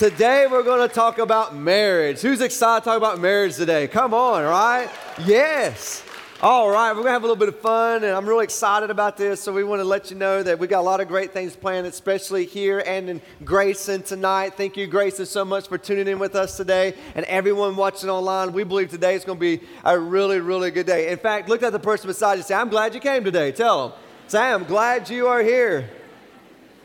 Today we're going to talk about marriage. Who's excited to talk about marriage today? Come on, right? Yes. All right, we're going to have a little bit of fun, and I'm really excited about this. So, we want to let you know that we got a lot of great things planned, especially here and in Grayson tonight. Thank you, Grayson, so much for tuning in with us today. And everyone watching online, we believe today is going to be a really, really good day. In fact, look at the person beside you say, I'm glad you came today. Tell them, say, I'm glad you are here.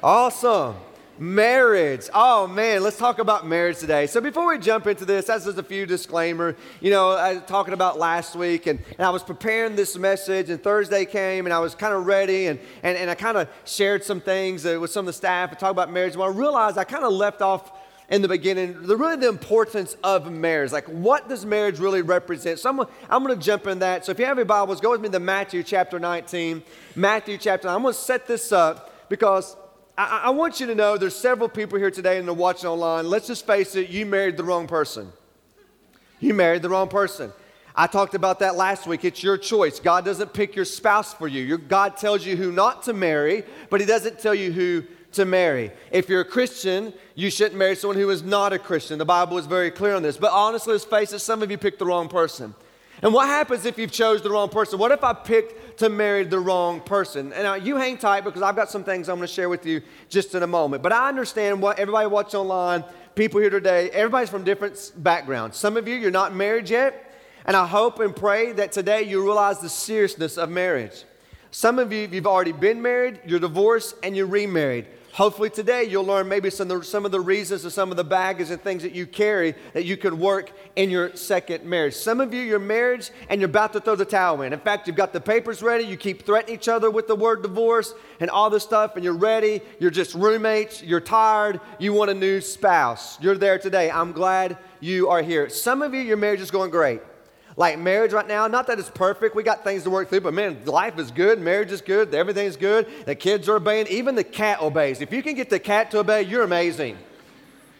Awesome. Marriage. Oh man, let's talk about marriage today. So before we jump into this, that's just a few disclaimer. You know, I was talking about last week and, and I was preparing this message and Thursday came and I was kind of ready and, and, and I kind of shared some things uh, with some of the staff and talked about marriage. Well, I realized I kind of left off in the beginning, the really the importance of marriage. Like, what does marriage really represent? So, I'm, I'm going to jump in that. So, if you have your Bibles, go with me to Matthew chapter 19. Matthew chapter 9. I'm going to set this up because I, I, want you to know there's several people here today and they're watching online. Let's just face it, you married the wrong person. You married the wrong person. I talked about that last week. It's your choice. God doesn't pick your spouse for you. Your, God tells you who not to marry, but He doesn't tell you who to marry. If you're a Christian, you shouldn't marry someone who is not a Christian. The Bible is very clear on this. But honestly, let's face it, some of you picked the wrong person. And what happens if you've chose the wrong person? What if I picked to marry the wrong person? And now you hang tight because I've got some things I'm going to share with you just in a moment. But I understand what everybody watching online, people here today, everybody's from different backgrounds. Some of you, you're not married yet. And I hope and pray that today you realize the seriousness of marriage. Some of you, you've already been married, you're divorced, and you're remarried. Hopefully, today you'll learn maybe some of, the, some of the reasons or some of the baggage and things that you carry that you could work in your second marriage. Some of you, your marriage, and you're about to throw the towel in. In fact, you've got the papers ready, you keep threatening each other with the word divorce and all this stuff, and you're ready, you're just roommates, you're tired, you want a new spouse. You're there today. I'm glad you are here. Some of you, your marriage is going great. Like marriage right now, not that it's perfect, we got things to work through, but man, life is good, marriage is good, everything's good, the kids are obeying, even the cat obeys. If you can get the cat to obey, you're amazing.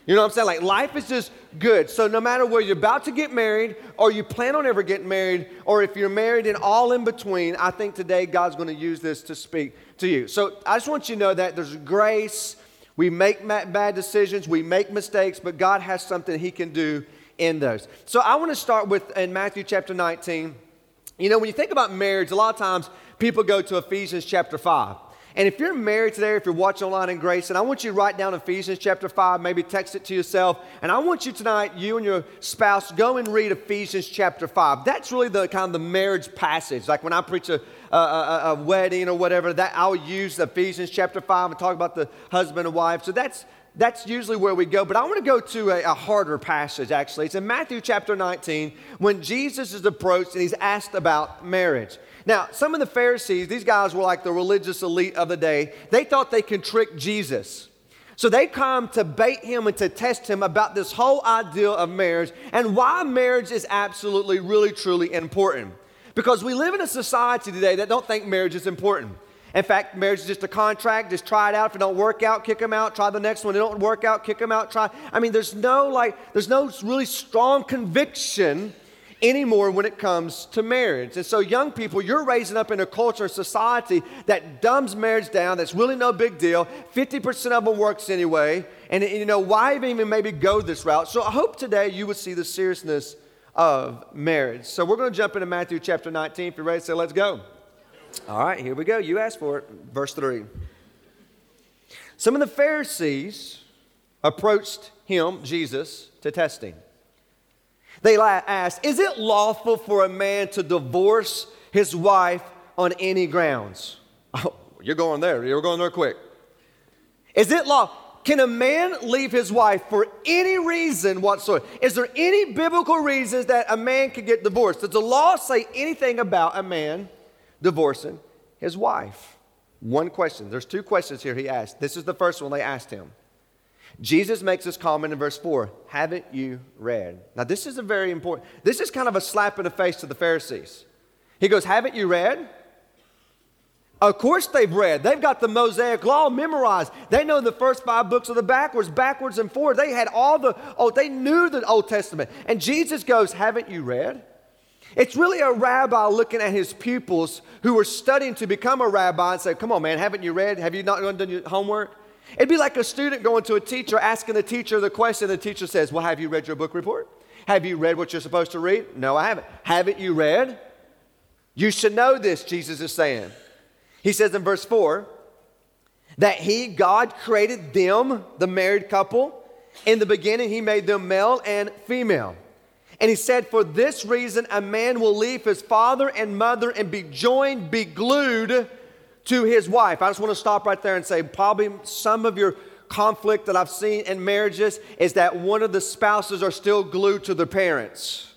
You know what I'm saying? Like life is just good. So no matter where you're about to get married, or you plan on ever getting married, or if you're married and all in between, I think today God's going to use this to speak to you. So I just want you to know that there's grace. We make bad decisions, we make mistakes, but God has something He can do in those. So I want to start with in Matthew chapter 19. You know, when you think about marriage, a lot of times people go to Ephesians chapter 5. And if you're married today, if you're watching online in Grace, and I want you to write down Ephesians chapter 5, maybe text it to yourself. And I want you tonight, you and your spouse, go and read Ephesians chapter 5. That's really the kind of the marriage passage. Like when I preach a, a, a, a wedding or whatever, that I'll use Ephesians chapter 5 and talk about the husband and wife. So that's that's usually where we go. But I want to go to a, a, harder passage, actually. It's in Matthew chapter 19 when Jesus is approached and he's asked about marriage. Now, some of the Pharisees, these guys were like the religious elite of the day, they thought they could trick Jesus. So they come to bait him and to test him about this whole idea of marriage and why marriage is absolutely, really, truly important. Because we live in a society today that don't think marriage is important. In fact, marriage is just a contract. Just try it out. If it don't work out, kick them out. Try the next one. If it don't work out, kick them out. Try. I mean, there's no like, there's no really strong conviction anymore when it comes to marriage. And so, young people, you're raising up in a culture and society that dumbs marriage down. That's really no big deal. 50% of them works anyway. And, you know, why even maybe go this route? So, I hope today you would see the seriousness of marriage. So, we're going to jump into Matthew chapter 19. If you're ready, say, let's go. All right, here we go. You asked for it. Verse 3. Some of the Pharisees approached him, Jesus, to test him. They asked, Is it lawful for a man to divorce his wife on any grounds? Oh, you're going there. You're going there quick. Is it law? Can a man leave his wife for any reason whatsoever? Is there any biblical reasons that a man could get divorced? Does the law say anything about a man divorcing his wife? One question. There's two questions here he asked. This is the first one they asked him. Jesus makes this comment in verse 4 Haven't you read? Now, this is a very important, this is kind of a slap in the face to the Pharisees. He goes, Haven't you read? Of course they've read. They've got the Mosaic Law memorized. They know the first five books of the backwards, backwards and forward. They had all the, oh, they knew the Old Testament. And Jesus goes, Haven't you read? It's really a rabbi looking at his pupils who were studying to become a rabbi and say, Come on, man, haven't you read? Have you not done your homework? It'd be like a student going to a teacher, asking the teacher the question. The teacher says, Well, have you read your book report? Have you read what you're supposed to read? No, I haven't. Haven't you read? You should know this, Jesus is saying. He says in verse 4 that He, God, created them, the married couple. In the beginning, He made them male and female. And He said, For this reason, a man will leave his father and mother and be joined, be glued to his wife. I just want to stop right there and say, probably some of your conflict that I've seen in marriages is that one of the spouses are still glued to their parents.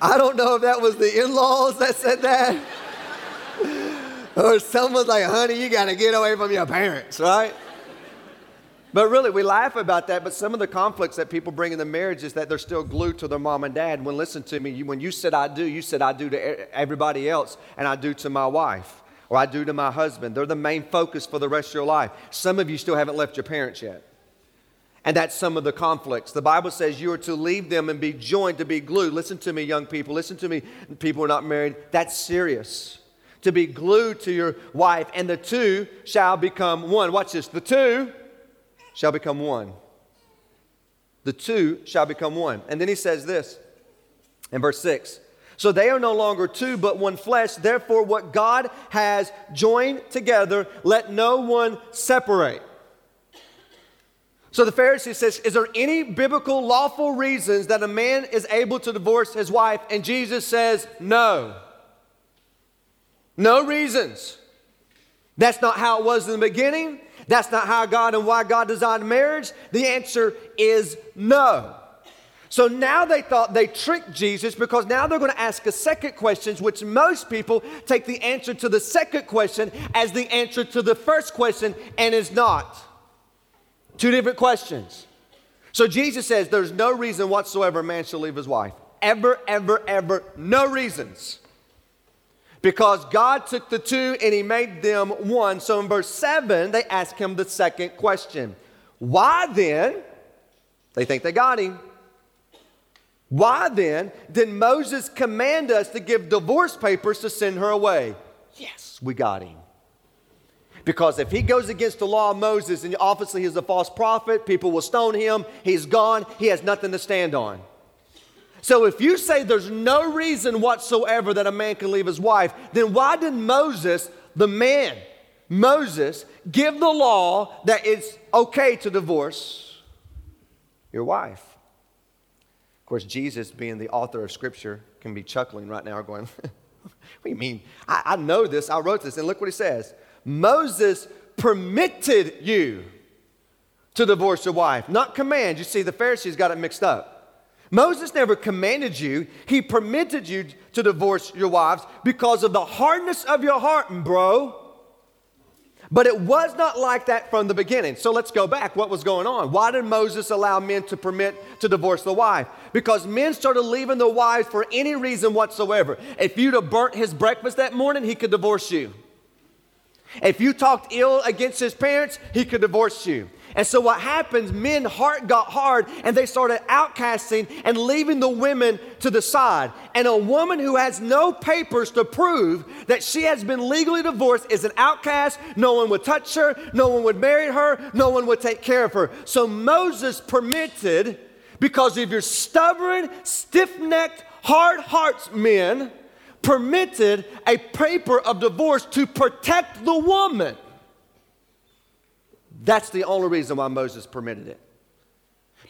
I don't know if that was the in laws that said that. Or someone's like, honey, you got to get away from your parents, right? But really, we laugh about that. But some of the conflicts that people bring in the marriage is that they're still glued to their mom and dad. When listen to me, you, when you said I do, you said I do to everybody else, and I do to my wife, or I do to my husband. They're the main focus for the rest of your life. Some of you still haven't left your parents yet. And that's some of the conflicts. The Bible says you are to leave them and be joined, to be glued. Listen to me, young people. Listen to me, people who are not married. That's serious. To be glued to your wife, and the two shall become one. Watch this. The two shall become one. The two shall become one. And then he says this in verse 6 So they are no longer two, but one flesh. Therefore, what God has joined together, let no one separate. So the Pharisee says, Is there any biblical lawful reasons that a man is able to divorce his wife? And Jesus says, No. No reasons. That's not how it was in the beginning. That's not how God and why God designed marriage? The answer is no. So now they thought they tricked Jesus because now they're going to ask a second question, which most people take the answer to the second question as the answer to the first question and is not. Two different questions. So Jesus says there's no reason whatsoever a man shall leave his wife. Ever, ever, ever, no reasons. Because God took the two and he made them one. So in verse 7, they ask him the second question Why then? They think they got him. Why then did Moses command us to give divorce papers to send her away? Yes, we got him. Because if he goes against the law of Moses, and obviously he's a false prophet, people will stone him, he's gone, he has nothing to stand on. So if you say there's no reason whatsoever that a man can leave his wife, then why did Moses, the man, Moses, give the law that it's okay to divorce your wife? Of course, Jesus, being the author of Scripture, can be chuckling right now, going, What do you mean? I, I know this. I wrote this. And look what he says Moses permitted you to divorce your wife, not command. You see, the Pharisees got it mixed up. Moses never commanded you, he permitted you to divorce your wives because of the hardness of your heart, bro. But it was not like that from the beginning. So let's go back. What was going on? Why did Moses allow men to permit to divorce the wife? Because men started leaving the wives for any reason whatsoever. If you'd have burnt his breakfast that morning, he could divorce you. If you talked ill against his parents, he could divorce you. And so what happens, men heart got hard and they started outcasting and leaving the women to the side. And a woman who has no papers to prove that she has been legally divorced is an outcast. No one would touch her, no one would marry her, no one would take care of her. So Moses permitted, because of your stubborn, stiff-necked, hard hearts men, permitted a paper of divorce to protect the woman. That's the only reason why Moses permitted it.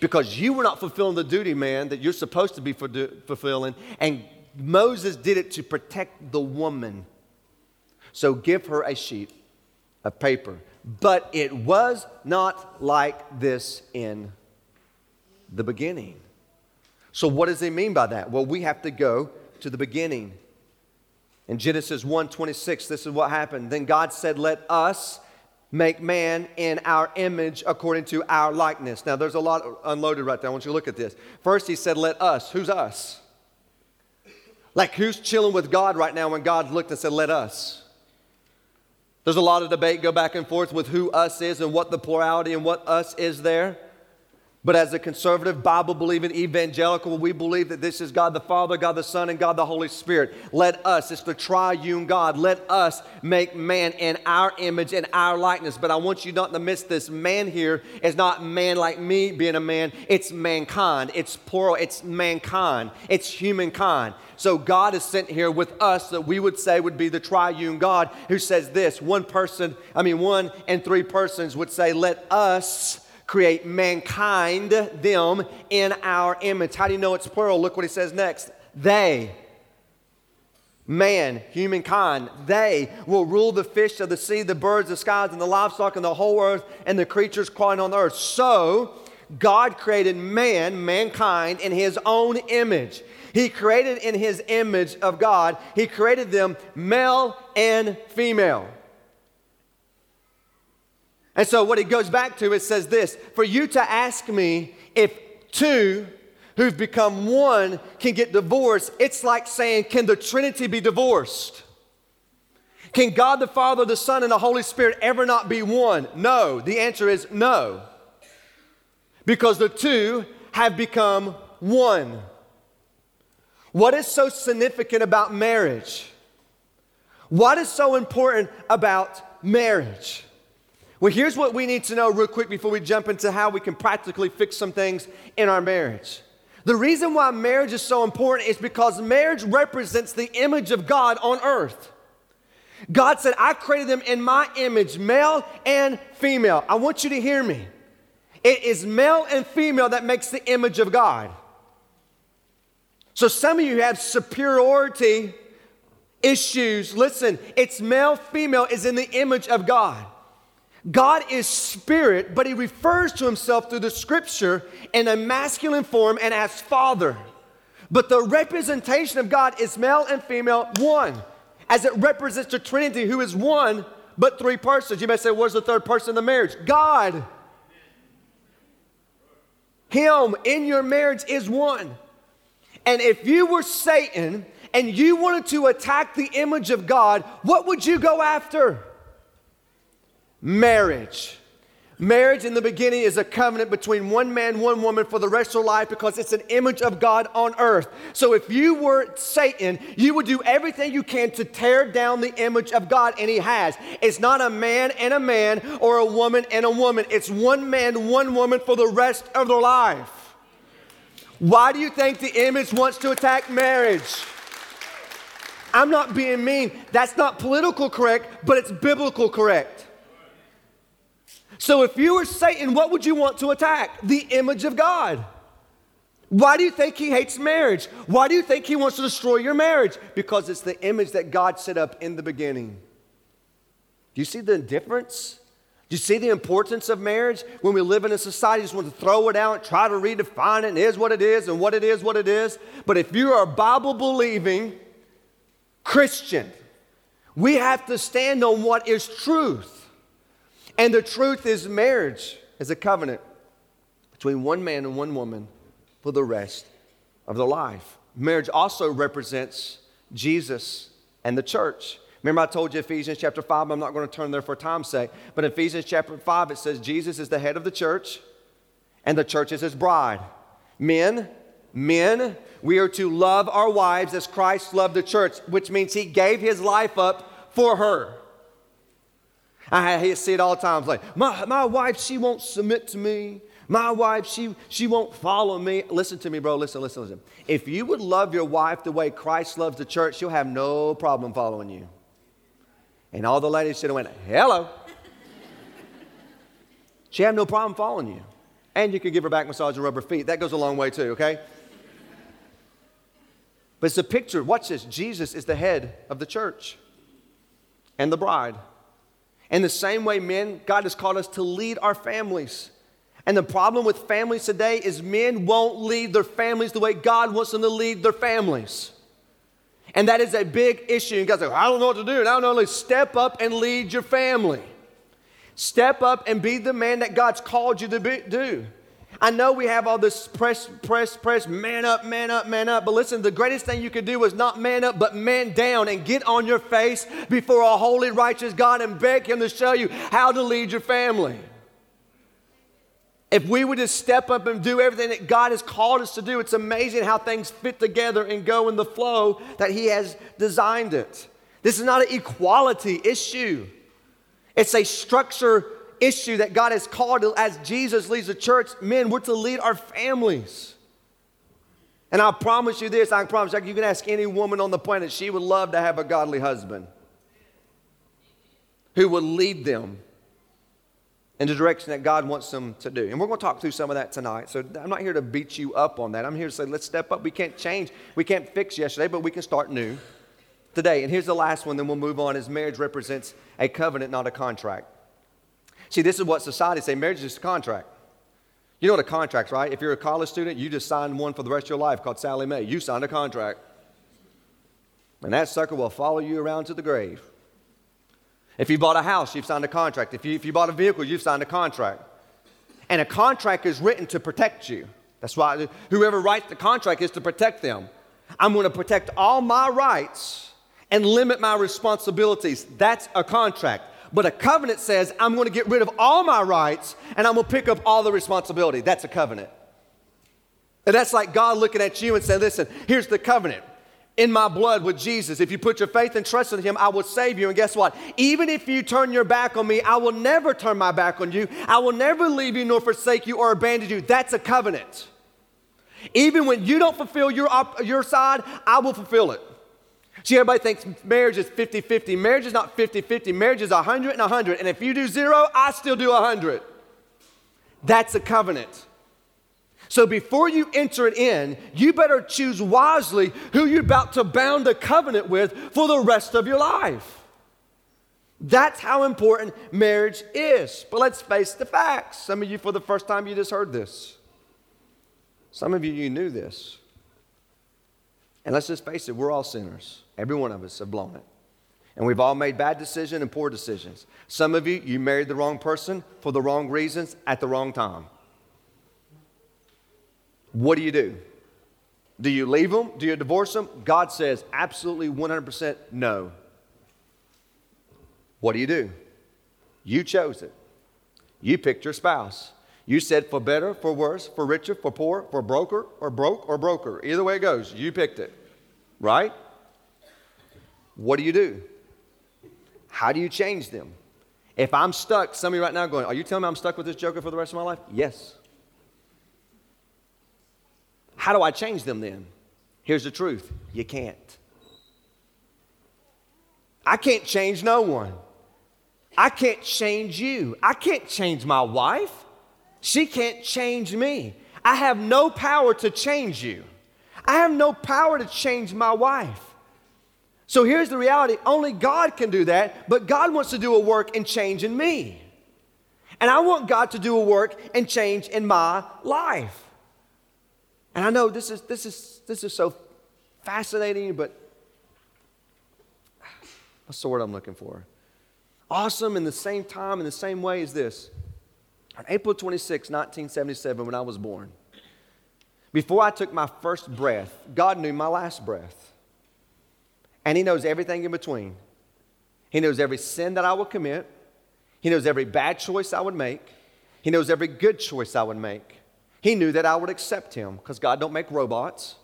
Because you were not fulfilling the duty, man, that you're supposed to be fulfilling, and Moses did it to protect the woman. So give her a sheet of paper. But it was not like this in the beginning. So, what does he mean by that? Well, we have to go to the beginning. In Genesis 1 26, this is what happened. Then God said, Let us make man in our image according to our likeness. Now, there's a lot unloaded right there. I want you to look at this. First, he said, Let us. Who's us? Like, who's chilling with God right now when God looked and said, Let us? There's a lot of debate go back and forth with who us is and what the plurality and what us is there. But as a conservative, Bible believing evangelical, we believe that this is God the Father, God the Son, and God the Holy Spirit. Let us, it's the triune God, let us make man in our image and our likeness. But I want you not to miss this. Man here is not man like me being a man, it's mankind. It's plural, it's mankind, it's humankind. So God is sent here with us that we would say would be the triune God who says this one person, I mean, one and three persons would say, Let us create mankind, them, in our image. How do you know it's plural? Look what he says next. They, man, humankind, they will rule the fish of the sea, the birds, the skies, and the livestock, and the whole earth, and the creatures crawling on the earth. So, God created man, mankind, in his own image. He created in his image of God, he created them male and female. And so, what it goes back to, it says this For you to ask me if two who've become one can get divorced, it's like saying, Can the Trinity be divorced? Can God the Father, the Son, and the Holy Spirit ever not be one? No. The answer is no. Because the two have become one. What is so significant about marriage? What is so important about marriage? Well, here's what we need to know real quick before we jump into how we can practically fix some things in our marriage. The reason why marriage is so important is because marriage represents the image of God on earth. God said, I created them in my image, male and female. I want you to hear me. It is male and female that makes the image of God. So some of you have superiority issues. Listen, it's male, female is in the image of God. God is spirit, but he refers to himself through the scripture in a masculine form and as father. But the representation of God is male and female, one, as it represents the Trinity, who is one, but three persons. You may say, Where's the third person in the marriage? God. Him in your marriage is one. And if you were Satan and you wanted to attack the image of God, what would you go after? Marriage. Marriage in the beginning is a covenant between one man, one woman for the rest of their life because it's an image of God on earth. So if you were Satan, you would do everything you can to tear down the image of God, and He has. It's not a man and a man or a woman and a woman, it's one man, one woman for the rest of their life. Why do you think the image wants to attack marriage? I'm not being mean. That's not political correct, but it's biblical correct. So if you were Satan, what would you want to attack? The image of God. Why do you think he hates marriage? Why do you think he wants to destroy your marriage? Because it's the image that God set up in the beginning. Do you see the difference? Do you see the importance of marriage? When we live in a society, just want to throw it out, try to redefine it, and is what it is, and what it is, what it is. But if you are a Bible believing Christian, we have to stand on what is truth. And the truth is, marriage is a covenant between one man and one woman for the rest of their life. Marriage also represents Jesus and the church. Remember, I told you Ephesians chapter 5, I'm not going to turn there for time's sake, but in Ephesians chapter 5, it says Jesus is the head of the church and the church is his bride. Men, men, we are to love our wives as Christ loved the church, which means he gave his life up for her. I see it all the time. Like, my, my wife, she won't submit to me. My wife, she, she won't follow me. Listen to me, bro. Listen, listen, listen. If you would love your wife the way Christ loves the church, she'll have no problem following you. And all the ladies should have went, hello. she have no problem following you. And you can give her back massage and rub her feet. That goes a long way too, okay? But it's a picture. Watch this. Jesus is the head of the church and the bride. In the same way, men, God has called us to lead our families. And the problem with families today is men won't lead their families the way God wants them to lead their families. And that is a big issue. And God's like, I don't know what to do. And I don't know. Step up and lead your family. Step up and be the man that God's called you to be, do. I know we have all this press, press, press, man up, man up, man up. But listen, the greatest thing you could do is not man up, but man down and get on your face before a holy, righteous God and beg Him to show you how to lead your family. If we would just step up and do everything that God has called us to do, it's amazing how things fit together and go in the flow that He has designed it. This is not an equality issue, it's a structure issue that God has called as Jesus leads the church. Men, we're to lead our families. And I promise you this I promise you, you can ask any woman on the planet, she would love to have a godly husband who would lead them in the direction that God wants them to do. And we're going to talk through some of that tonight. So I'm not here to beat you up on that. I'm here to say, let's step up. We can't change, we can't fix yesterday, but we can start new today. And here's the last one, then we'll move on. Is marriage represents a covenant, not a contract. See, this is what society say marriage is a contract. You know what a contract's, right? If you're a college student, you just signed one for the rest of your life called Sallie Mae. You signed a contract. And that sucker will follow you around to the grave. If you bought a house, you've signed a contract. If you, if you bought a vehicle, you've signed a contract. And a contract is written to protect you. That's why whoever writes the contract is to protect them. I'm going to protect all my rights and limit my responsibilities. That's a contract. But a covenant says, I'm going to get rid of all my rights and I'm going to pick up all the responsibility. That's a covenant. And that's like God looking at you and saying, Listen, here's the covenant in my blood with Jesus. If you put your faith and trust in Him, I will save you. And guess what? Even if you turn your back on me, I will never turn my back on you. I will never leave you nor forsake you or abandon you. That's a covenant. Even when you don't fulfill your, your side, I will fulfill it. See, everybody thinks marriage is 50 50. Marriage is not 50 50. Marriage is 100 and 100. And if you do zero, I still do 100. That's a covenant. So before you enter it in, you better choose wisely who you're about to bound a covenant with for the rest of your life. That's how important marriage is. But let's face the facts. Some of you, for the first time, you just heard this. Some of you, you knew this. And let's just face it, we're all sinners. Every one of us have blown it. And we've all made bad decisions and poor decisions. Some of you, you married the wrong person for the wrong reasons at the wrong time. What do you do? Do you leave them? Do you divorce them? God says absolutely 100% no. What do you do? You chose it. You picked your spouse. You said for better, for worse, for richer, for poor, for broker, or broke, or broker. Either way it goes, you picked it. Right? What do you do? How do you change them? If I'm stuck, some of you right now going, Are you telling me I'm stuck with this joker for the rest of my life? Yes. How do I change them then? Here's the truth you can't. I can't change no one. I can't change you. I can't change my wife. She can't change me. I have no power to change you. I have no power to change my wife. So here's the reality only God can do that, but God wants to do a work and change in me. And I want God to do a work and change in my life. And I know this is, this is, this is so fascinating, but what's the word I'm looking for? Awesome in the same time, in the same way as this. On April 26, 1977, when I was born, before I took my first breath, God knew my last breath. And He knows everything in between. He knows every sin that I will commit, He knows every bad choice I would make, He knows every good choice I would make. He knew that I would accept Him because God don't make robots.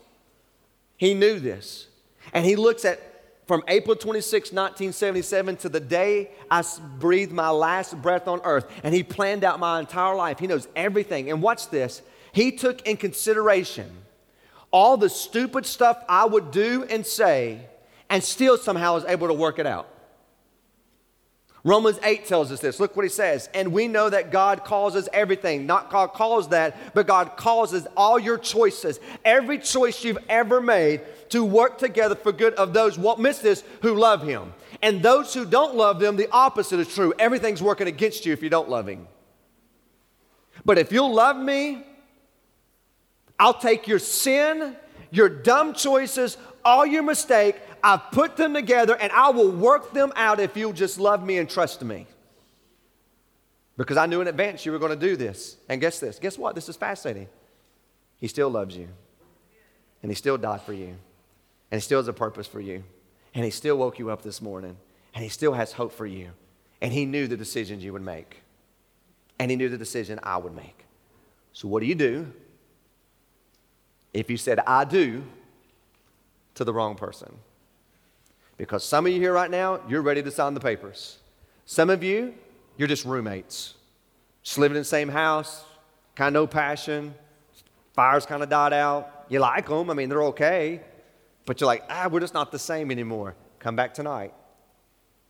He knew this. And He looks at from April 26, 1977 to the day I breathed my last breath on earth, and He planned out my entire life. He knows everything. And watch this he took in consideration all the stupid stuff I would do and say, and still somehow is able to work it out. Romans 8 tells us this. Look what he says. And we know that God causes everything. Not God calls that, but God causes all your choices, every choice you've ever made, to work together for good of those, won't miss this, who love him. And those who don't love them, the opposite is true. Everything's working against you if you don't love him. But if you'll love me, I'll take your sin, your dumb choices, all your mistake, I've put them together and I will work them out if you'll just love me and trust me. Because I knew in advance you were going to do this. And guess this? Guess what? This is fascinating. He still loves you. And he still died for you. And he still has a purpose for you. And he still woke you up this morning. And he still has hope for you. And he knew the decisions you would make. And he knew the decision I would make. So, what do you do if you said, I do to the wrong person? Because some of you here right now, you're ready to sign the papers. Some of you, you're just roommates, just living in the same house, kind of no passion, fires kind of died out. You like them, I mean, they're okay, but you're like, ah, we're just not the same anymore. Come back tonight.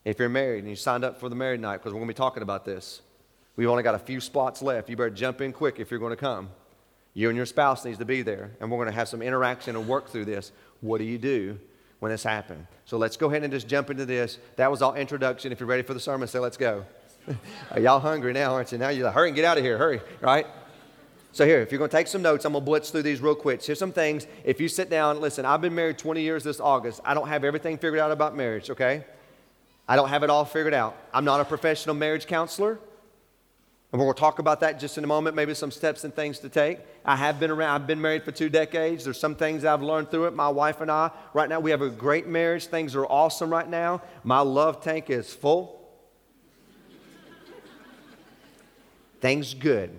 If you're married and you signed up for the married night, because we're going to be talking about this. We've only got a few spots left. You better jump in quick if you're going to come. You and your spouse needs to be there, and we're going to have some interaction and work through this. What do you do when this happened? So let's go ahead and just jump into this. That was all introduction. If you're ready for the sermon, say, let's go. Are y'all hungry now, aren't you? Now you're like, hurry and get out of here, hurry, right? So here, if you're going to take some notes, I'm going to blitz through these real quick. Here's some things. If you sit down, listen, I've been married 20 years this August. I don't have everything figured out about marriage, okay? I don't have it all figured out. I'm not a professional marriage counselor. And we're going to talk about that just in a moment, maybe some steps and things to take. I have been around, I've been married for two decades. There's some things I've learned through it. My wife and I, right now, we have a great marriage. Things are awesome right now. My love tank is full. things good.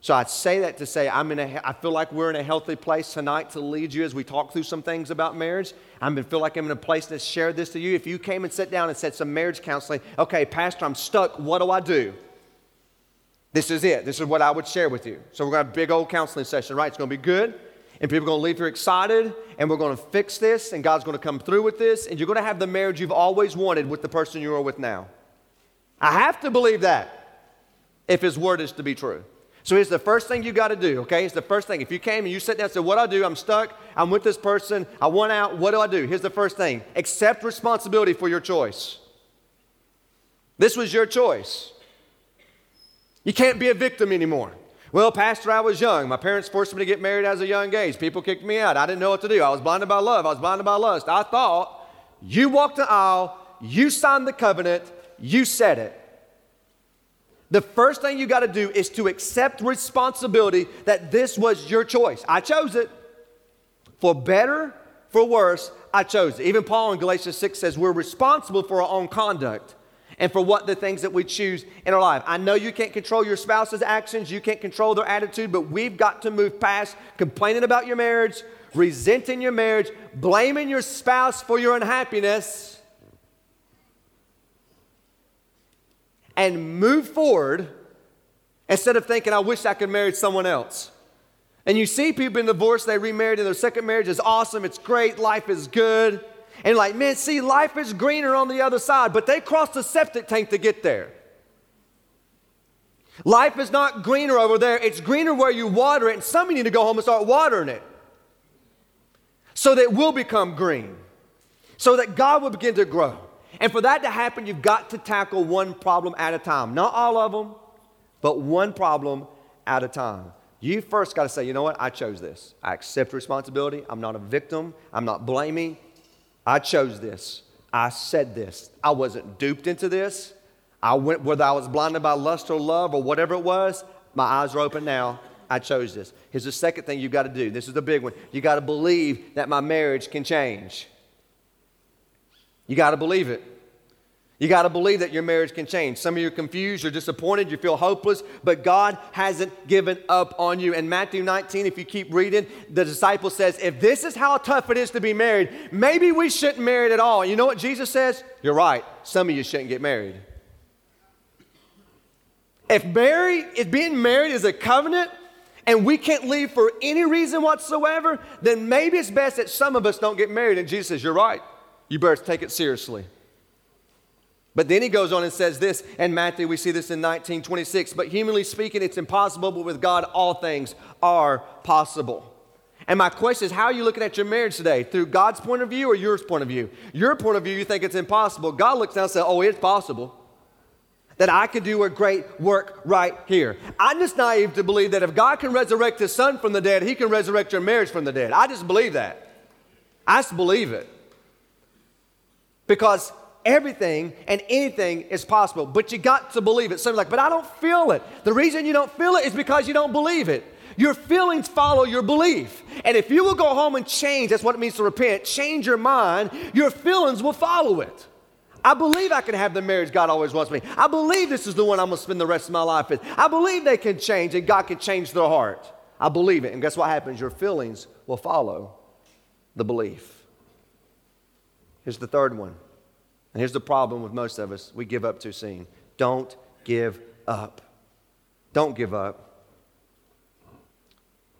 So I'd say that to say I'm in a, I feel like we're in a healthy place tonight to lead you as we talk through some things about marriage. I feel like I'm in a place to share this to you. If you came and sat down and said some marriage counseling, okay, Pastor, I'm stuck. What do I do? This is it. This is what I would share with you. So we're going to have a big old counseling session, right? It's going to be good. And people are going to leave here excited, and we're going to fix this, and God's going to come through with this, and you're going to have the marriage you've always wanted with the person you are with now. I have to believe that if His word is to be true. So here's the first thing you got to do, okay? It's the first thing. If you came and you sat down and said, What do I do? I'm stuck. I'm with this person. I want out. What do I do? Here's the first thing accept responsibility for your choice. This was your choice. You can't be a victim anymore. Well, Pastor, I was young. My parents forced me to get married as a young age. People kicked me out. I didn't know what to do. I was blinded by love. I was blinded by lust. I thought you walked the aisle, you signed the covenant, you said it. The first thing you got to do is to accept responsibility that this was your choice. I chose it. For better, for worse, I chose it. Even Paul in Galatians 6 says we're responsible for our own conduct and for what the things that we choose in our life. I know you can't control your spouse's actions, you can't control their attitude, but we've got to move past complaining about your marriage, resenting your marriage, blaming your spouse for your unhappiness, and move forward instead of thinking, I wish I could marry someone else. And you see people in divorce, they remarried, and their second marriage is awesome, it's great, life is good. And like, man, see, life is greener on the other side, but they crossed the septic tank to get there. Life is not greener over there, it's greener where you water it, and some of you need to go home and start watering it so that it will become green, so that God will begin to grow. And for that to happen, you've got to tackle one problem at a time. Not all of them, but one problem at a time. You first got to say, you know what? I chose this. I accept responsibility. I'm not a victim. I'm not blaming. I chose this. I said this. I wasn't duped into this. I went, whether I was blinded by lust or love or whatever it was, my eyes are open now. I chose this. Here's the second thing you've got to do. This is the big one. You got to believe that my marriage can change. You got to believe it. You got to believe that your marriage can change. Some of you are confused, you're disappointed, you feel hopeless, but God hasn't given up on you. In Matthew 19, if you keep reading, the disciple says, If this is how tough it is to be married, maybe we shouldn't marry at all. You know what Jesus says? You're right. Some of you shouldn't get married. If marry, if being married is a covenant, and we can't leave for any reason whatsoever, then maybe it's best that some of us don't get married. And Jesus says, You're right. You better take it seriously. But then he goes on and says this, and Matthew, we see this in 1926. But humanly speaking, it's impossible, but with God, all things are possible. And my question is, how are you looking at your marriage today? Through God's point of view or yours point of view? Your point of view, you think it's impossible. God looks down and says, oh, it's possible. That I could do a great work right here. I'm just naive to believe that if God can resurrect his son from the dead, he can resurrect your marriage from the dead. I just believe that. I just believe it. Because everything and anything is possible, but you got to believe it. Somebody's like, but I don't feel it. The reason you don't feel it is because you don't believe it. Your feelings follow your belief. And if you will go home and change, that's what it means to repent, change your mind, your feelings will follow it. I believe I can have the marriage God always wants me. I believe this is the one I'm going to spend the rest of my life with. I believe they can change and God can change their heart. I believe it. And guess what happens? Your feelings will follow the belief. Here's the third one. And here's the problem with most of us we give up too soon. Don't give up. Don't give up.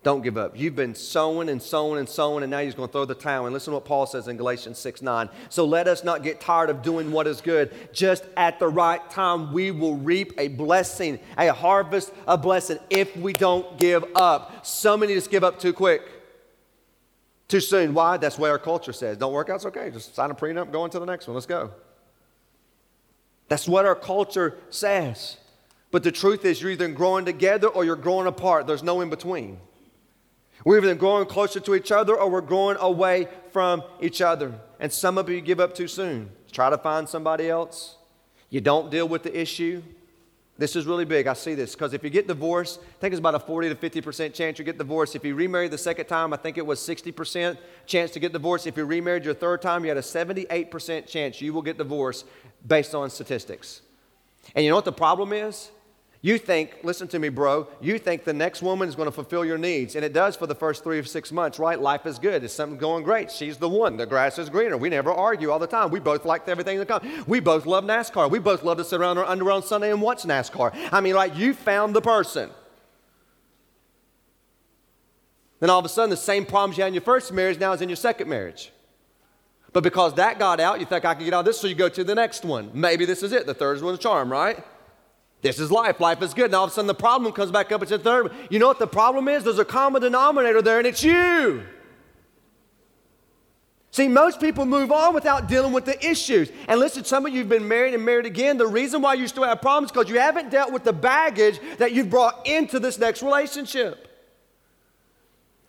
Don't give up. You've been sowing and sowing and sowing, and now you're going to throw the towel. And listen to what Paul says in Galatians 6 9. So let us not get tired of doing what is good. Just at the right time, we will reap a blessing, a harvest a blessing if we don't give up. So many just give up too quick, too soon. Why? That's what our culture says. Don't work out, it's okay. Just sign a prenup, go on to the next one. Let's go. That's what our culture says. But the truth is, you're either growing together or you're growing apart. There's no in between. We're either growing closer to each other or we're growing away from each other. And some of you give up too soon. Try to find somebody else. You don't deal with the issue. This is really big. I see this because if you get divorced, I think it's about a 40 to 50% chance you get divorced. If you remarry the second time, I think it was 60% chance to get divorced. If you remarried your third time, you had a 78% chance you will get divorced based on statistics. And you know what the problem is? You think, listen to me, bro, you think the next woman is going to fulfill your needs. And it does for the first three or six months, right? Life is good. It's something going great. She's the one. The grass is greener. We never argue all the time. We both like everything that comes. We both love NASCAR. We both love to sit around our underwear on Sunday and watch NASCAR. I mean, like, you found the person. Then all of a sudden, the same problems you had in your first marriage now is in your second marriage. But because that got out, you think I can get out of this, so you go to the next one. Maybe this is it. The third one's charm, right? This is life. Life is good. And all of a sudden the problem comes back up. It's a third. You know what the problem is? There's a common denominator there, and it's you. See, most people move on without dealing with the issues. And listen, some of you have been married and married again. The reason why you still have problems is because you haven't dealt with the baggage that you've brought into this next relationship.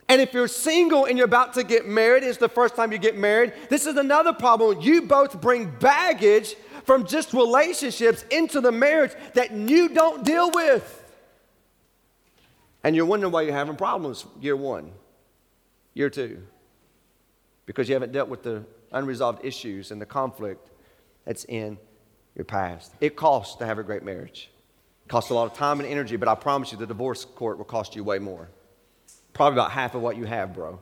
And if you're single and you're about to get married, it's the first time you get married, this is another problem. You both bring baggage from just relationships into the marriage that you don't deal with. And you're wondering why you're having problems year one, year two, because you haven't dealt with the unresolved issues and the conflict that's in your past. It costs to have a great marriage. It costs a lot of time and energy, but I promise you the divorce court will cost you way more. Probably about half of what you have, bro.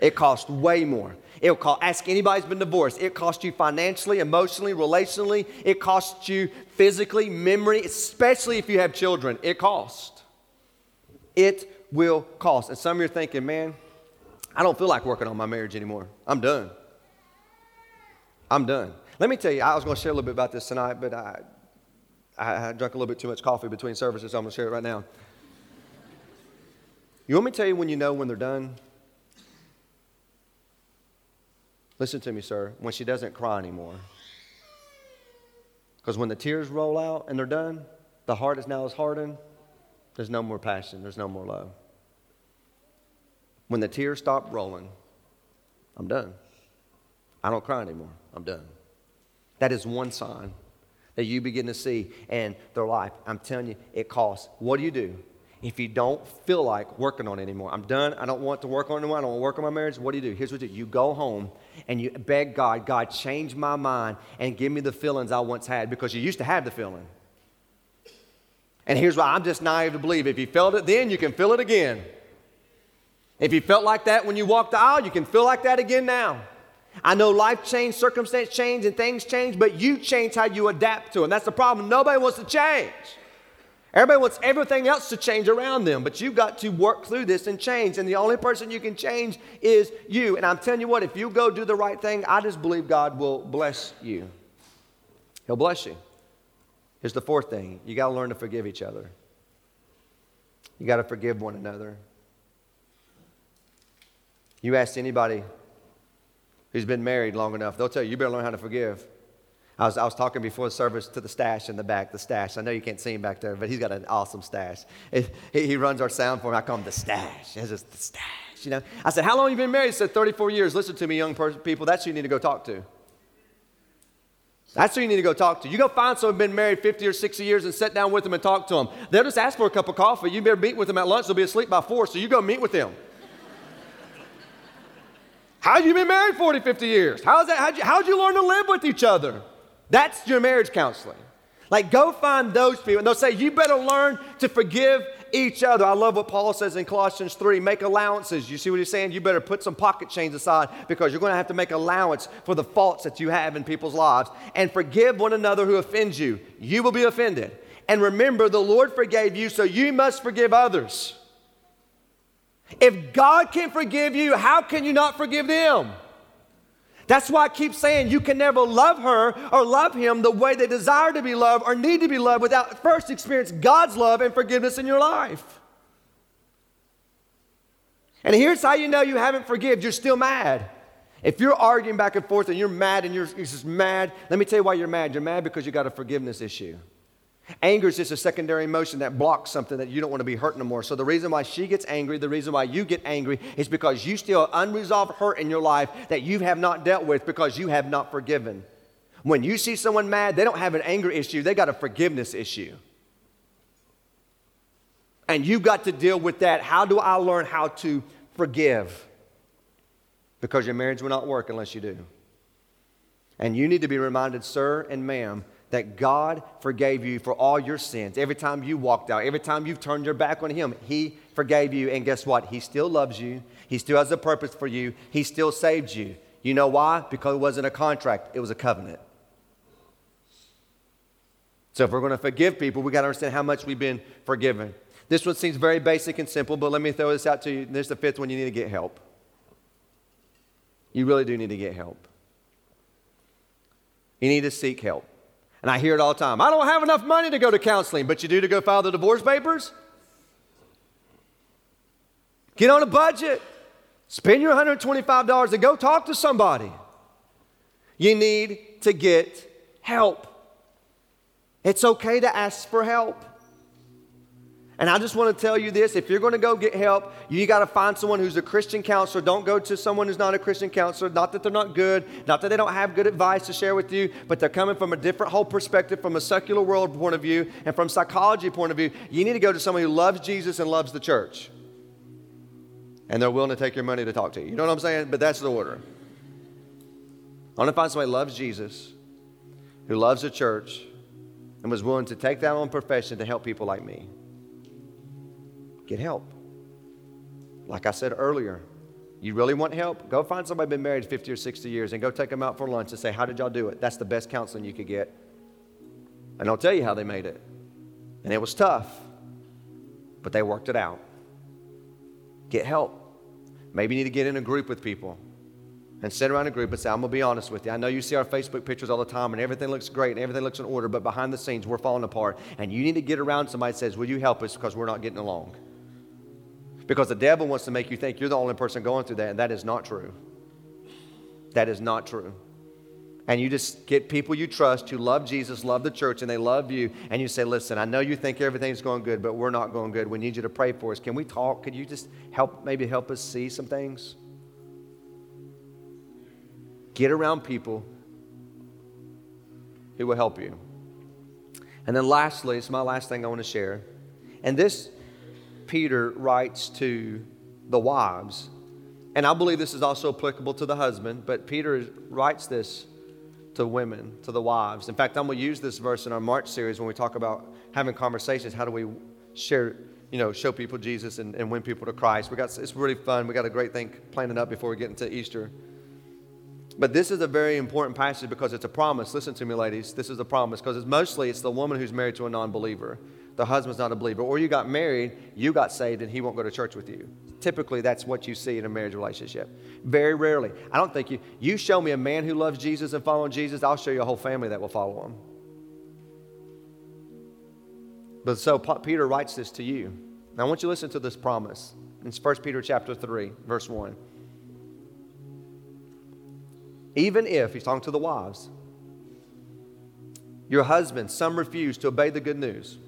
It costs way more. It'll cost, ask anybody who's been divorced. It costs you financially, emotionally, relationally. It costs you physically, memory, especially if you have children. It costs. It will cost. And some of you are thinking, man, I don't feel like working on my marriage anymore. I'm done. I'm done. Let me tell you, I was going to share a little bit about this tonight, but I, I, drank a little bit too much coffee between services, so I'm going to share it right now. You want me to tell you when you know when they're done? Listen to me, sir, when she doesn't cry anymore. Because when the tears roll out and they're done, the heart is now is hardened, there's no more passion, there's no more love. When the tears stop rolling, I'm done. I don't cry anymore. I'm done. That is one sign that you begin to see in their life. I'm telling you, it costs. What do you do? If you don't feel like working on it anymore, I'm done. I don't want to work on it anymore. I don't want to work on my marriage. What do you do? Here's what you do. You go home and you beg God, God, change my mind and give me the feelings I once had because you used to have the feeling. And here's why I'm just naive to believe if you felt it then, you can feel it again. If you felt like that when you walked the aisle, you can feel like that again now. I know life change, circumstance change, and things change, but you change how you adapt to them. That's the problem. Nobody wants to change. Everybody wants everything else to change around them, but you've got to work through this and change. And the only person you can change is you. And I'm telling you what, if you go do the right thing, I just believe God will bless you. He'll bless you. Here's the fourth thing you got to learn to forgive each other. You got to forgive one another. You ask anybody who's been married long enough, they'll tell you, you better learn how to forgive. I was, I was talking before the service to the stash in the back, the stash. I know you can't see him back there, but he's got an awesome stash. He, he runs our sound for me. I call him the stash. It's just the stash, you know. I said, how long you been married? He said, 34 years. Listen to me, young people. That's who you need to go talk to. That's who you need to go talk to. You go find someone who's been married 50 or 60 years and sit down with them and talk to them. They'll just ask for a cup of coffee. You better meet with them at lunch. They'll be asleep by four, so you go meet with them. How'd you been married 40, 50 years? How's that? How'd you, how'd you learn to live with each other? That's your marriage counseling. Like, go find those people, and they'll say, You better learn to forgive each other. I love what Paul says in Colossians 3 make allowances. You see what he's saying? You better put some pocket change aside because you're going to have to make allowance for the faults that you have in people's lives and forgive one another who offends you. You will be offended. And remember, the Lord forgave you, so you must forgive others. If God can forgive you, how can you not forgive them? That's why I keep saying you can never love her or love him the way they desire to be loved or need to be loved without first experience God's love and forgiveness in your life. And here's how you know you haven't forgiven you're still mad. If you're arguing back and forth and you're mad and you're, you're just mad, let me tell you why you're mad. You're mad because you got a forgiveness issue. Anger is just a secondary emotion that blocks something that you don't want to be hurt no more. So the reason why she gets angry, the reason why you get angry is because you still unresolved hurt in your life that you have not dealt with because you have not forgiven. When you see someone mad, they don't have an anger issue, they got a forgiveness issue. And you've got to deal with that. How do I learn how to forgive? Because your marriage will not work unless you do. And you need to be reminded, sir and ma'am, that God forgave you for all your sins. Every time you walked out, every time you've turned your back on Him, He forgave you. And guess what? He still loves you. He still has a purpose for you. He still saved you. You know why? Because it wasn't a contract, it was a covenant. So if we're going to forgive people, we got to understand how much we've been forgiven. This one seems very basic and simple, but let me throw this out to you. There's the fifth one you need to get help. You really do need to get help. You need to seek help. And I hear it all the time. I don't have enough money to go to counseling, but you do to go file the divorce papers? Get on a budget. Spend your $125 and go talk to somebody. You need to get help. It's okay to ask for help. And I just want to tell you this if you're going to go get help, you got to find someone who's a Christian counselor. Don't go to someone who's not a Christian counselor. Not that they're not good, not that they don't have good advice to share with you, but they're coming from a different whole perspective, from a secular world point of view, and from psychology point of view. You need to go to someone who loves Jesus and loves the church. And they're willing to take your money to talk to you. You know what I'm saying? But that's the order. I want to find somebody who loves Jesus, who loves the church, and was willing to take that on profession to help people like me get help. Like I said earlier, you really want help? Go find somebody been married 50 or 60 years and go take them out for lunch and say, How did y'all do it? That's the best counseling you could get. And I'll tell you how they made it. And it was tough, but they worked it out. Get help. Maybe you need to get in a group with people and sit around a group and say, I'm going to be honest with you. I know you see our Facebook pictures all the time and everything looks great and everything looks in order, but behind the scenes, we're falling apart. And you need to get around somebody that says, Will you help us because we're not getting along? Because the devil wants to make you think you're the only person going through that, and that is not true. That is not true. And you just get people you trust who love Jesus, love the church, and they love you, and you say, Listen, I know you think everything's going good, but we're not going good. We need you to pray for us. Can we talk? Could you just help, maybe help us see some things? Get around people who will help you. And then lastly, it's my last thing I want to share. And this Peter writes to the wives. And I believe this is also applicable to the husband, but Peter writes this to women, to the wives. In fact, I'm going to use this verse in our March series when we talk about having conversations. How do we share, you know, show people Jesus and, and win people to Christ? We got, it's really fun. We got a great thing planning up before we get into Easter. But this is a very important passage because it's a promise. Listen to me, ladies. This is a promise because it's mostly it's the woman who's married to a non-believer the husband's not a believer, or you got married, you got saved, and he won't go to church with you. Typically, that's what you see in a marriage relationship. Very rarely. I don't think you, you show me a man who loves Jesus and following Jesus, I'll show you a whole family that will follow him. But so Peter writes this to you. Now I want you to listen to this promise. It's 1 Peter chapter 3, verse 1. Even if, he's talking to the wives, your husband, some refuse to obey the good news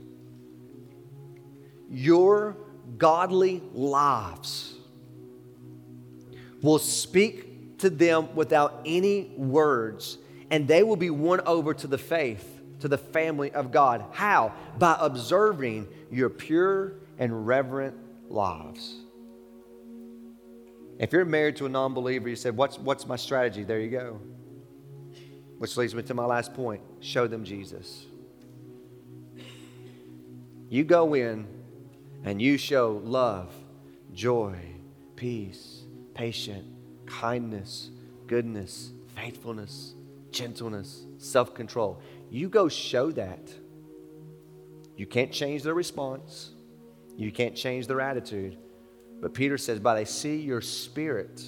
your godly lives will speak to them without any words, and they will be won over to the faith, to the family of God. How? By observing your pure and reverent lives. If you're married to a non believer, you said, what's, what's my strategy? There you go. Which leads me to my last point show them Jesus. You go in and you show love, joy, peace, patience, kindness, goodness, faithfulness, gentleness, self control. You go show that. You can't change their response, you can't change their attitude. But Peter says, by they see your spirit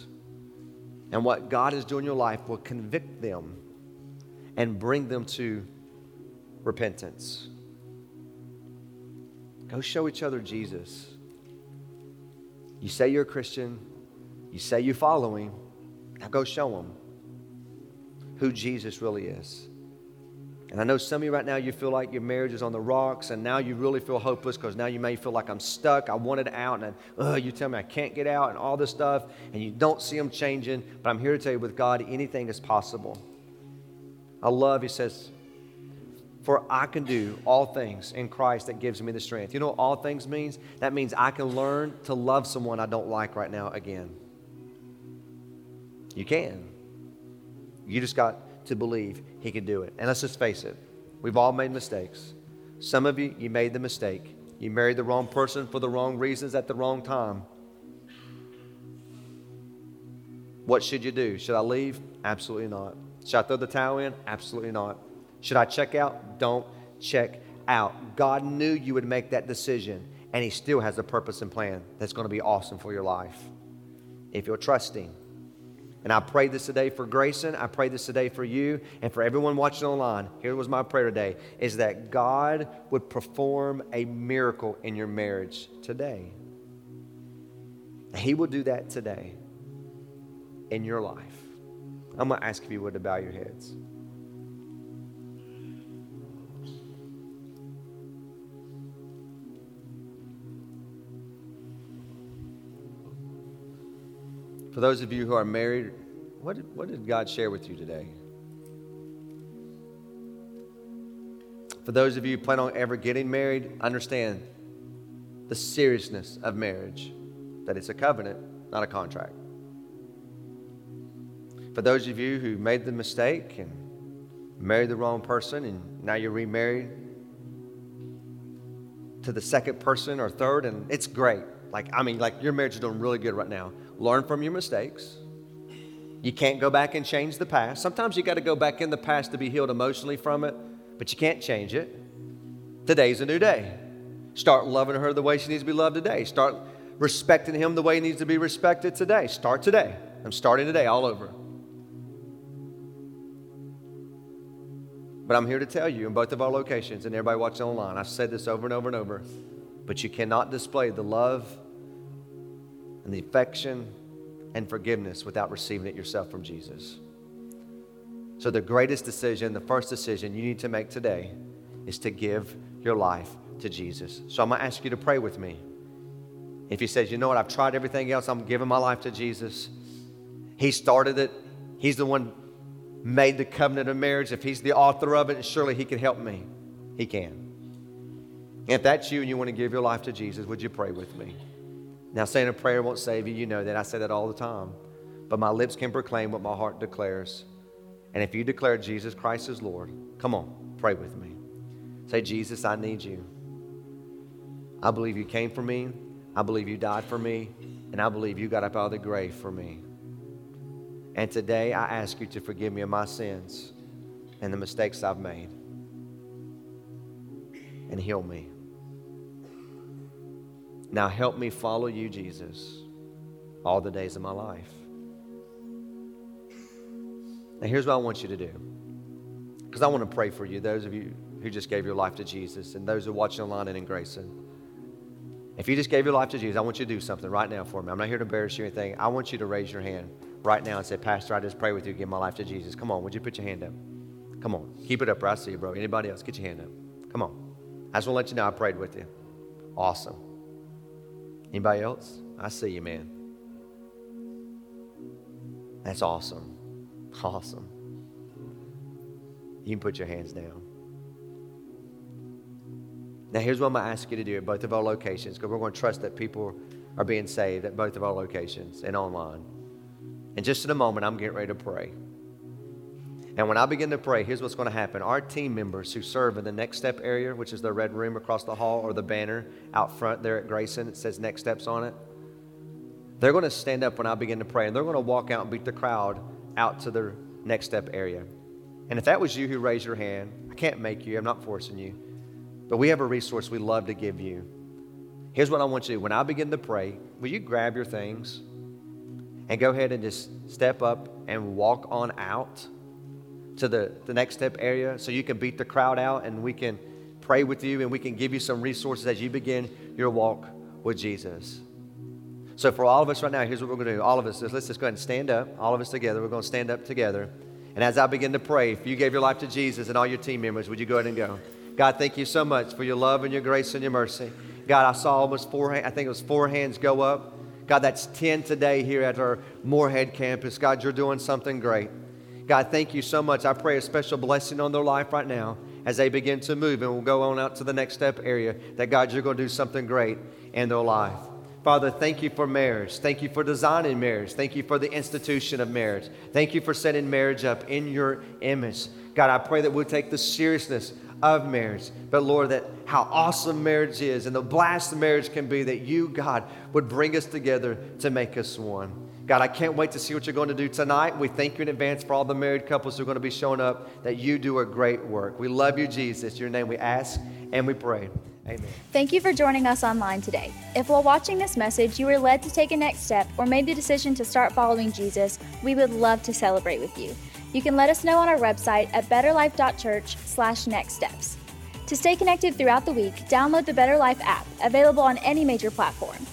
and what God is doing in your life will convict them and bring them to repentance. Go show each other Jesus. You say you're a Christian, you say you follow him, now go show them who Jesus really is. And I know some of you right now, you feel like your marriage is on the rocks, and now you really feel hopeless because now you may feel like I'm stuck. I wanted out, and uh, you tell me I can't get out, and all this stuff, and you don't see them changing. But I'm here to tell you with God, anything is possible. I love, he says, for I can do all things in Christ that gives me the strength. You know what all things means? That means I can learn to love someone I don't like right now again. You can. You just got to believe he can do it. And let's just face it, we've all made mistakes. Some of you, you made the mistake. You married the wrong person for the wrong reasons at the wrong time. What should you do? Should I leave? Absolutely not. Should I throw the towel in? Absolutely not. Should I check out? Don't check out. God knew you would make that decision, and He still has a purpose and plan that's going to be awesome for your life if you're trusting. And I pray this today for Grayson. I pray this today for you and for everyone watching online. Here was my prayer today is that God would perform a miracle in your marriage today. He will do that today in your life. I'm going to ask if you would to bow your heads. For those of you who are married, what did, what did God share with you today? For those of you who plan on ever getting married, understand the seriousness of marriage, that it's a covenant, not a contract. For those of you who made the mistake and married the wrong person and now you're remarried to the second person or third, and it's great. Like, I mean, like your marriage is doing really good right now. Learn from your mistakes. You can't go back and change the past. Sometimes you got to go back in the past to be healed emotionally from it, but you can't change it. Today's a new day. Start loving her the way she needs to be loved today. Start respecting him the way he needs to be respected today. Start today. I'm starting today all over. But I'm here to tell you in both of our locations and everybody watching online, I've said this over and over and over, but you cannot display the love and the affection and forgiveness without receiving it yourself from Jesus. So, the greatest decision, the first decision you need to make today is to give your life to Jesus. So, I'm going to ask you to pray with me. If you says, you know what, I've tried everything else, I'm giving my life to Jesus. He started it. He's the one made the covenant of marriage. If he's the author of it, surely he can help me. He can. If that's you and you want to give your life to Jesus, would you pray with me? Now, saying a prayer won't save you. You know that. I say that all the time. But my lips can proclaim what my heart declares. And if you declare Jesus Christ is Lord, come on, pray with me. Say, Jesus, I need you. I believe you came for me. I believe you died for me. And I believe you got up out of the grave for me. And today I ask you to forgive me of my sins and the mistakes I've made and heal me. Now help me follow you, Jesus, all the days of my life. Now, here's what I want you to do. Because I want to pray for you, those of you who just gave your life to Jesus, and those who are watching online and in Grayson. If you just gave your life to Jesus, I want you to do something right now for me. I'm not here to embarrass you or anything. I want you to raise your hand right now and say, Pastor, I just pray with you, give my life to Jesus. Come on, would you put your hand up? Come on, keep it up, I see you, bro. Anybody else, get your hand up. Come on. I just want to let you know I prayed with you. Awesome. Anybody else? I see you, man. That's awesome. Awesome. You can put your hands down. Now, here's what I'm going to ask you to do at both of our locations because we're going to trust that people are being saved at both of our locations and online. And just in a moment, I'm getting ready to pray. And when I begin to pray, here's what's going to happen. Our team members who serve in the Next Step area, which is the red room across the hall, or the banner out front there at Grayson, it says Next Steps on it. They're going to stand up when I begin to pray, and they're going to walk out and beat the crowd out to the Next Step area. And if that was you who raised your hand, I can't make you, I'm not forcing you, but we have a resource we love to give you. Here's what I want you to do. When I begin to pray, will you grab your things and go ahead and just step up and walk on out to the, the next step area so you can beat the crowd out and we can pray with you and we can give you some resources as you begin your walk with Jesus. So, for all of us right now, here's what we're going to do. All of us, let's just go ahead and stand up. All of us together. We're going to stand up together. And as I begin to pray, if you gave your life to Jesus and all your team members, would you go ahead and go? God, thank you so much for your love and your grace and your mercy. God, I saw almost four, I think it was four hands go up. God, that's 10 today here at our Morehead campus. God, you're doing something great. God, thank you so much. I pray a special blessing on their life right now as they begin to move and we'll go on out to the next step area that God, you're going to do something great in their life. Father, thank you for marriage. Thank you for designing marriage. Thank you for the institution of marriage. Thank you for setting marriage up in your image. God, I pray that we'll take the seriousness of marriage. But Lord, that how awesome marriage is and the blast marriage can be that you, God, would bring us together to make us one. God, I can't wait to see what you're going to do tonight. We thank you in advance for all the married couples who are going to be showing up, that you do a great work. We love you, Jesus. Your name we ask and we pray. Amen. Thank you for joining us online today. If while watching this message you were led to take a next step or made the decision to start following Jesus, we would love to celebrate with you. You can let us know on our website at betterlife.church/nextsteps. To stay connected throughout the week, download the Better Life app, available on any major platform.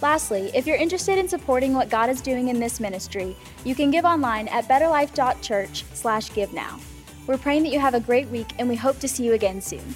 Lastly, if you're interested in supporting what God is doing in this ministry, you can give online at betterlife.church/give now. We're praying that you have a great week and we hope to see you again soon.